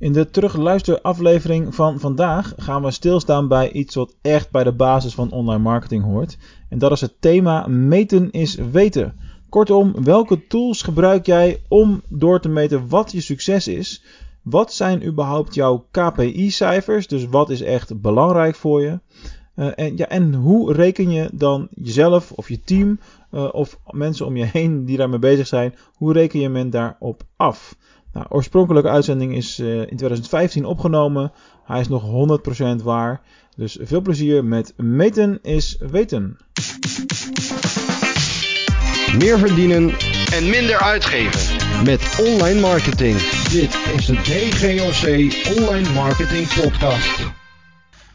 In de terugluisteraflevering van vandaag gaan we stilstaan bij iets wat echt bij de basis van online marketing hoort. En dat is het thema meten is weten. Kortom, welke tools gebruik jij om door te meten wat je succes is? Wat zijn überhaupt jouw KPI-cijfers? Dus wat is echt belangrijk voor je? Uh, en, ja, en hoe reken je dan jezelf of je team uh, of mensen om je heen die daarmee bezig zijn, hoe reken je men daarop af? Nou, oorspronkelijke uitzending is uh, in 2015 opgenomen. Hij is nog 100% waar. Dus veel plezier met Meten is Weten. Meer verdienen en minder uitgeven. Met online marketing. Dit is de DGOC Online Marketing Podcast.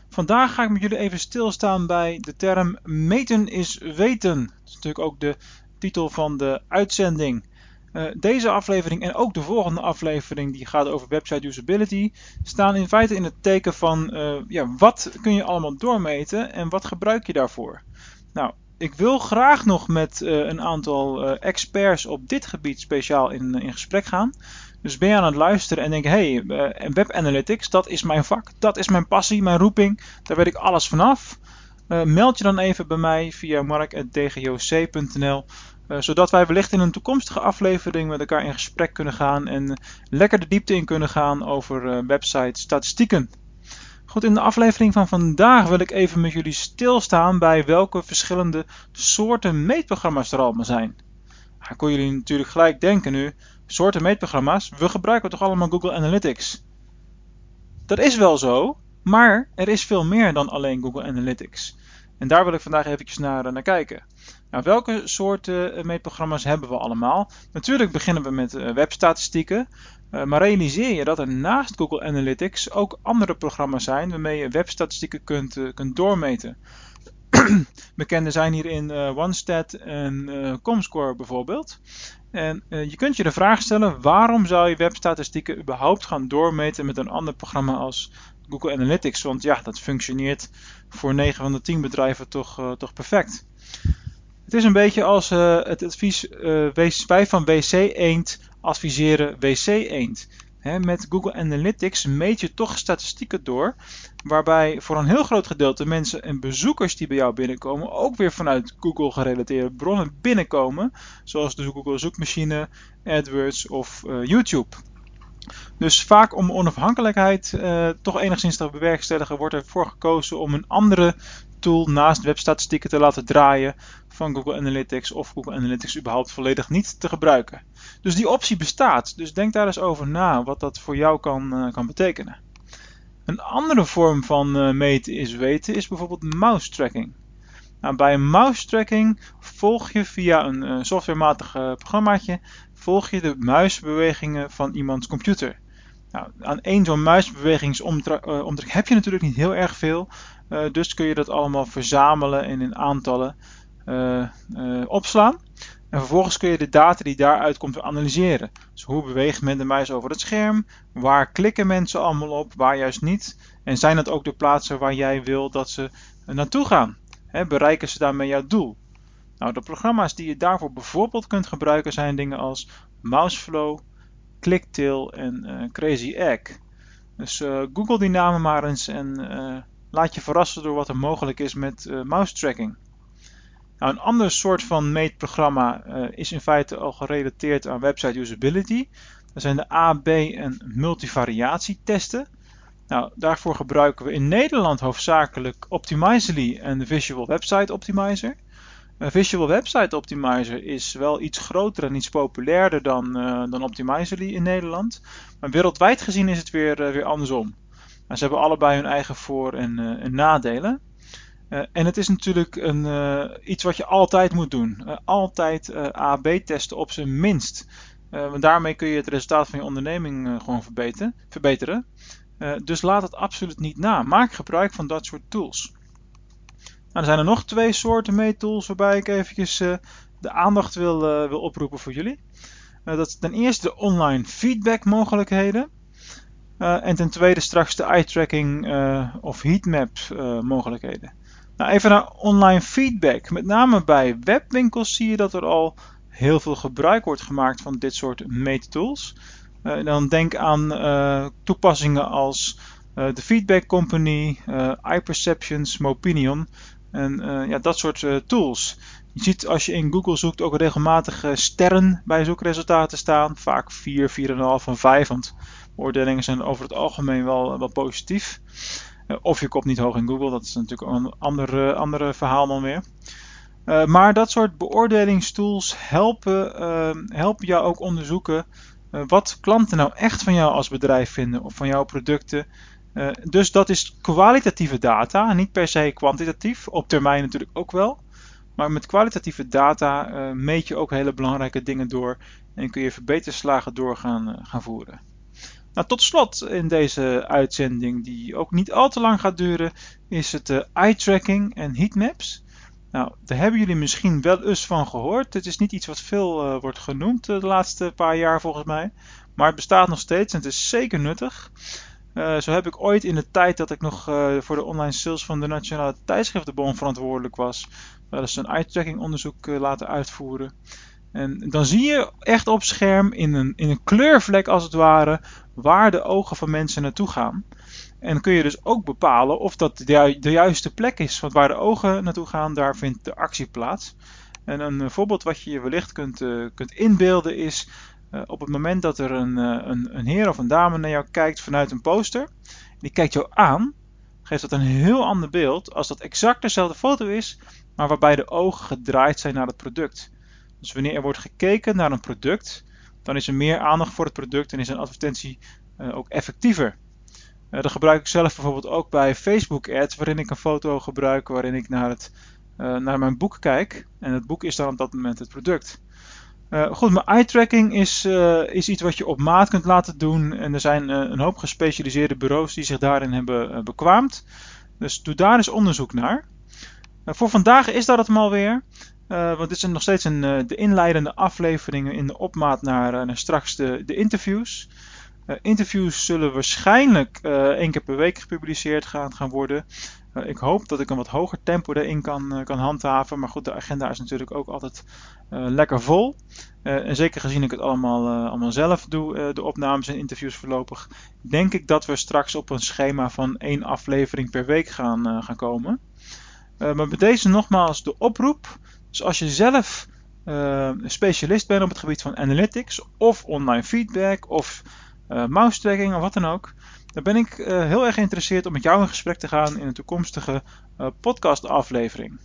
Vandaag ga ik met jullie even stilstaan bij de term meten is weten. Dat is natuurlijk ook de titel van de uitzending. Uh, deze aflevering en ook de volgende aflevering, die gaat over website usability, staan in feite in het teken van uh, ja, wat kun je allemaal doormeten en wat gebruik je daarvoor. Nou, ik wil graag nog met uh, een aantal experts op dit gebied speciaal in, in gesprek gaan. Dus ben je aan het luisteren en denk, hey, web analytics, dat is mijn vak, dat is mijn passie, mijn roeping, daar weet ik alles vanaf. meld je dan even bij mij via mark.dgoc.nl uh, zodat wij wellicht in een toekomstige aflevering met elkaar in gesprek kunnen gaan en lekker de diepte in kunnen gaan over uh, website statistieken. Goed, in de aflevering van vandaag wil ik even met jullie stilstaan bij welke verschillende soorten meetprogramma's er allemaal zijn. Dan kon jullie natuurlijk gelijk denken nu, soorten meetprogramma's, we gebruiken toch allemaal Google Analytics. Dat is wel zo, maar er is veel meer dan alleen Google Analytics. En daar wil ik vandaag eventjes naar, naar kijken. Nou, welke soorten eh, meetprogramma's hebben we allemaal? Natuurlijk beginnen we met uh, webstatistieken. Uh, maar realiseer je dat er naast Google Analytics ook andere programma's zijn waarmee je webstatistieken kunt, kunt doormeten. Bekende zijn hierin OneStat en Comscore bijvoorbeeld. En je kunt je de vraag stellen: waarom zou je webstatistieken überhaupt gaan doormeten met een ander programma als Google Analytics? Want ja, dat functioneert voor 9 van de 10 bedrijven toch, toch perfect. Is een beetje als uh, het advies uh, wij van WC Eend adviseren WC Eend. met Google Analytics meet je toch statistieken door, waarbij voor een heel groot gedeelte mensen en bezoekers die bij jou binnenkomen ook weer vanuit Google gerelateerde bronnen binnenkomen, zoals de Google zoekmachine, AdWords of uh, YouTube. Dus vaak om onafhankelijkheid toch enigszins te bewerkstelligen, wordt ervoor gekozen om een andere tool naast webstatistieken te laten draaien van Google Analytics of Google Analytics überhaupt volledig niet te gebruiken. Dus die optie bestaat. Dus denk daar eens over na wat dat voor jou kan, uh, kan betekenen. Een andere vorm van uh, meten is weten is bijvoorbeeld mouse tracking. Nou, bij mouse tracking volg je via een uh, softwarematig programmaatje volg je de muisbewegingen van iemands computer. Nou, aan één zo'n muisbewegingsomtrek heb je natuurlijk niet heel erg veel. Uh, dus kun je dat allemaal verzamelen en in aantallen uh, opslaan. En vervolgens kun je de data die daaruit komt analyseren. Dus hoe beweegt men de muis over het scherm? Waar klikken mensen allemaal op? Waar juist niet? En zijn dat ook de plaatsen waar jij wil dat ze naartoe gaan? Bereiken ze daarmee jouw doel? Nou, de programma's die je daarvoor bijvoorbeeld kunt gebruiken zijn dingen als Mouseflow, Clicktail en Crazy Egg. Dus google die namen maar eens en laat je verrassen door wat er mogelijk is met mouse tracking. Nou, een ander soort van meetprogramma is in feite al gerelateerd aan website usability. Dat zijn de A-B en multivariatietesten. Nou, daarvoor gebruiken we in Nederland hoofdzakelijk Optimizely en de Visual Website Optimizer. Uh, Visual Website Optimizer is wel iets groter en iets populairder dan, uh, dan Optimizely in Nederland. Maar wereldwijd gezien is het weer, uh, weer andersom. Ze hebben allebei hun eigen voor- en, en nadelen. En het is natuurlijk een, iets wat je altijd moet doen. altijd A-B testen op zijn minst. want daarmee kun je het resultaat van je onderneming gewoon verbeteren. verbeteren. dus laat het absoluut niet na. Maak gebruik van dat soort tools. Nou, er zijn er nog twee soorten meettools waarbij ik eventjes de aandacht wil, wil oproepen voor jullie. dat is ten eerste de online feedback mogelijkheden. Uh, en ten tweede straks de eye-tracking uh, of heatmap uh, mogelijkheden. Nou, even naar online feedback. Met name bij webwinkels zie je dat er al heel veel gebruik wordt gemaakt van dit soort meettools. dan denk aan toepassingen als de Feedback Company, iPerceptions, Mopinion en ja, dat soort tools. Je ziet als je in Google zoekt ook regelmatig sterren bij zoekresultaten staan. Vaak 4, 4,5 van 5, want beoordelingen zijn over het algemeen wel, wel positief. of je komt niet hoog in Google, dat is natuurlijk een ander, andere verhaal dan weer. Maar dat soort beoordelingstools helpen, uh, helpen jou ook onderzoeken wat klanten nou echt van jou als bedrijf vinden of van jouw producten. Dus dat is kwalitatieve data, niet per se kwantitatief, op termijn natuurlijk ook wel. Maar met kwalitatieve data meet je ook hele belangrijke dingen door en kun je verbeterslagen door gaan, gaan voeren. Nou, tot slot in deze uitzending, die ook niet al te lang gaat duren, is het eye tracking en heatmaps. Nou, daar hebben jullie misschien wel eens van gehoord. Het is niet iets wat veel wordt genoemd de laatste paar jaar volgens mij. Maar het bestaat nog steeds en het is zeker nuttig. Uh, zo heb ik ooit in de tijd dat ik nog voor de online sales van de Nationale Tijdschriftenbond verantwoordelijk was, wel eens een eye-tracking onderzoek laten uitvoeren. En dan zie je echt op scherm in een, in een kleurvlek als het ware waar de ogen van mensen naartoe gaan. En kun je dus ook bepalen of dat de, de juiste plek is. Want waar de ogen naartoe gaan, daar vindt de actie plaats. En een eh, voorbeeld wat je je wellicht kunt, kunt inbeelden is op het moment dat er een, een, een, heer of een dame naar jou kijkt vanuit een poster. Die kijkt jou aan, geeft dat een heel ander beeld als dat exact dezelfde foto is, maar waarbij de ogen gedraaid zijn naar het product. Dus wanneer er wordt gekeken naar een product, dan is er meer aandacht voor het product en is een advertentie ook effectiever. Dat gebruik ik zelf bijvoorbeeld ook bij Facebook ads, waarin ik een foto gebruik waarin ik naar, het, naar mijn boek kijk. En het boek is dan op dat moment het product. Uh, goed, mijn eye tracking is, is iets wat je op maat kunt laten doen. En er zijn een hoop gespecialiseerde bureaus die zich daarin hebben bekwaamd. Dus doe daar eens onderzoek naar. voor vandaag is dat het maar weer. want dit is nog steeds een, de inleidende afleveringen in de opmaat naar, naar straks de, de interviews. Interviews zullen waarschijnlijk één keer per week gepubliceerd gaan, gaan worden. Ik hoop dat ik een wat hoger tempo daarin kan, kan handhaven. Maar goed, de agenda is natuurlijk ook altijd lekker vol. en zeker gezien ik het allemaal, allemaal zelf doe, de opnames en interviews voorlopig, denk ik dat we straks op een schema van één aflevering per week gaan, gaan komen. maar bij deze nogmaals de oproep. Dus als je zelf specialist bent op het gebied van analytics of online feedback of mouse tracking of wat dan ook. Dan ben ik heel erg geïnteresseerd om met jou in gesprek te gaan in een toekomstige podcast aflevering.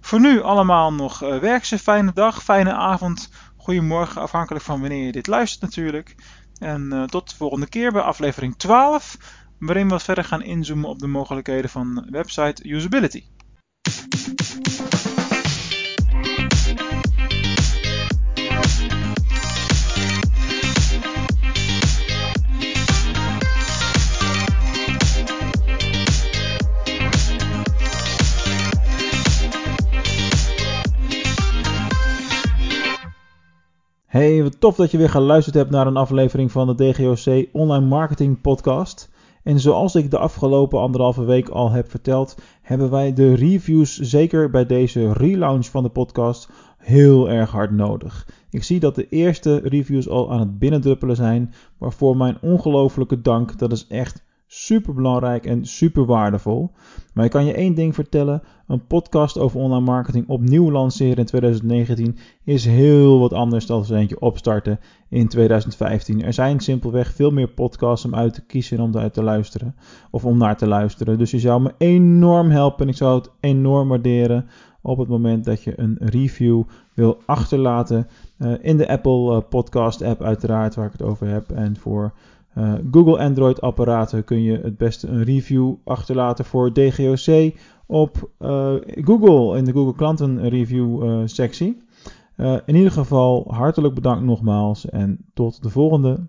Voor nu allemaal nog werkse fijne dag, fijne avond, goedemorgen, afhankelijk van wanneer je dit luistert natuurlijk. En tot de volgende keer bij aflevering 12, waarin we verder gaan inzoomen op de mogelijkheden van website usability. Hey, wat tof dat je weer geluisterd hebt naar een aflevering van de DGOC Online Marketing Podcast. En zoals ik de afgelopen anderhalve week al heb verteld, hebben wij de reviews zeker bij deze relaunch van de podcast heel erg hard nodig. Ik zie dat de eerste reviews al aan het binnendruppelen zijn, waarvoor mijn ongelofelijke dank. Dat is echt super belangrijk en super waardevol. Maar ik kan je één ding vertellen: een podcast over online marketing opnieuw lanceren in 2019 is heel wat anders dan eentje opstarten in 2015. Er zijn simpelweg veel meer podcasts om uit te kiezen en om uit te luisteren of om naar te luisteren. Dus je zou me enorm helpen en ik zou het enorm waarderen op het moment dat je een review wil achterlaten uh, in de Apple uh, Podcast app uiteraard waar ik het over heb en voor uh, Google Android apparaten kun je het beste een review achterlaten voor DGOC op uh, Google in de Google klanten review uh, sectie. in ieder geval hartelijk bedankt nogmaals en tot de volgende.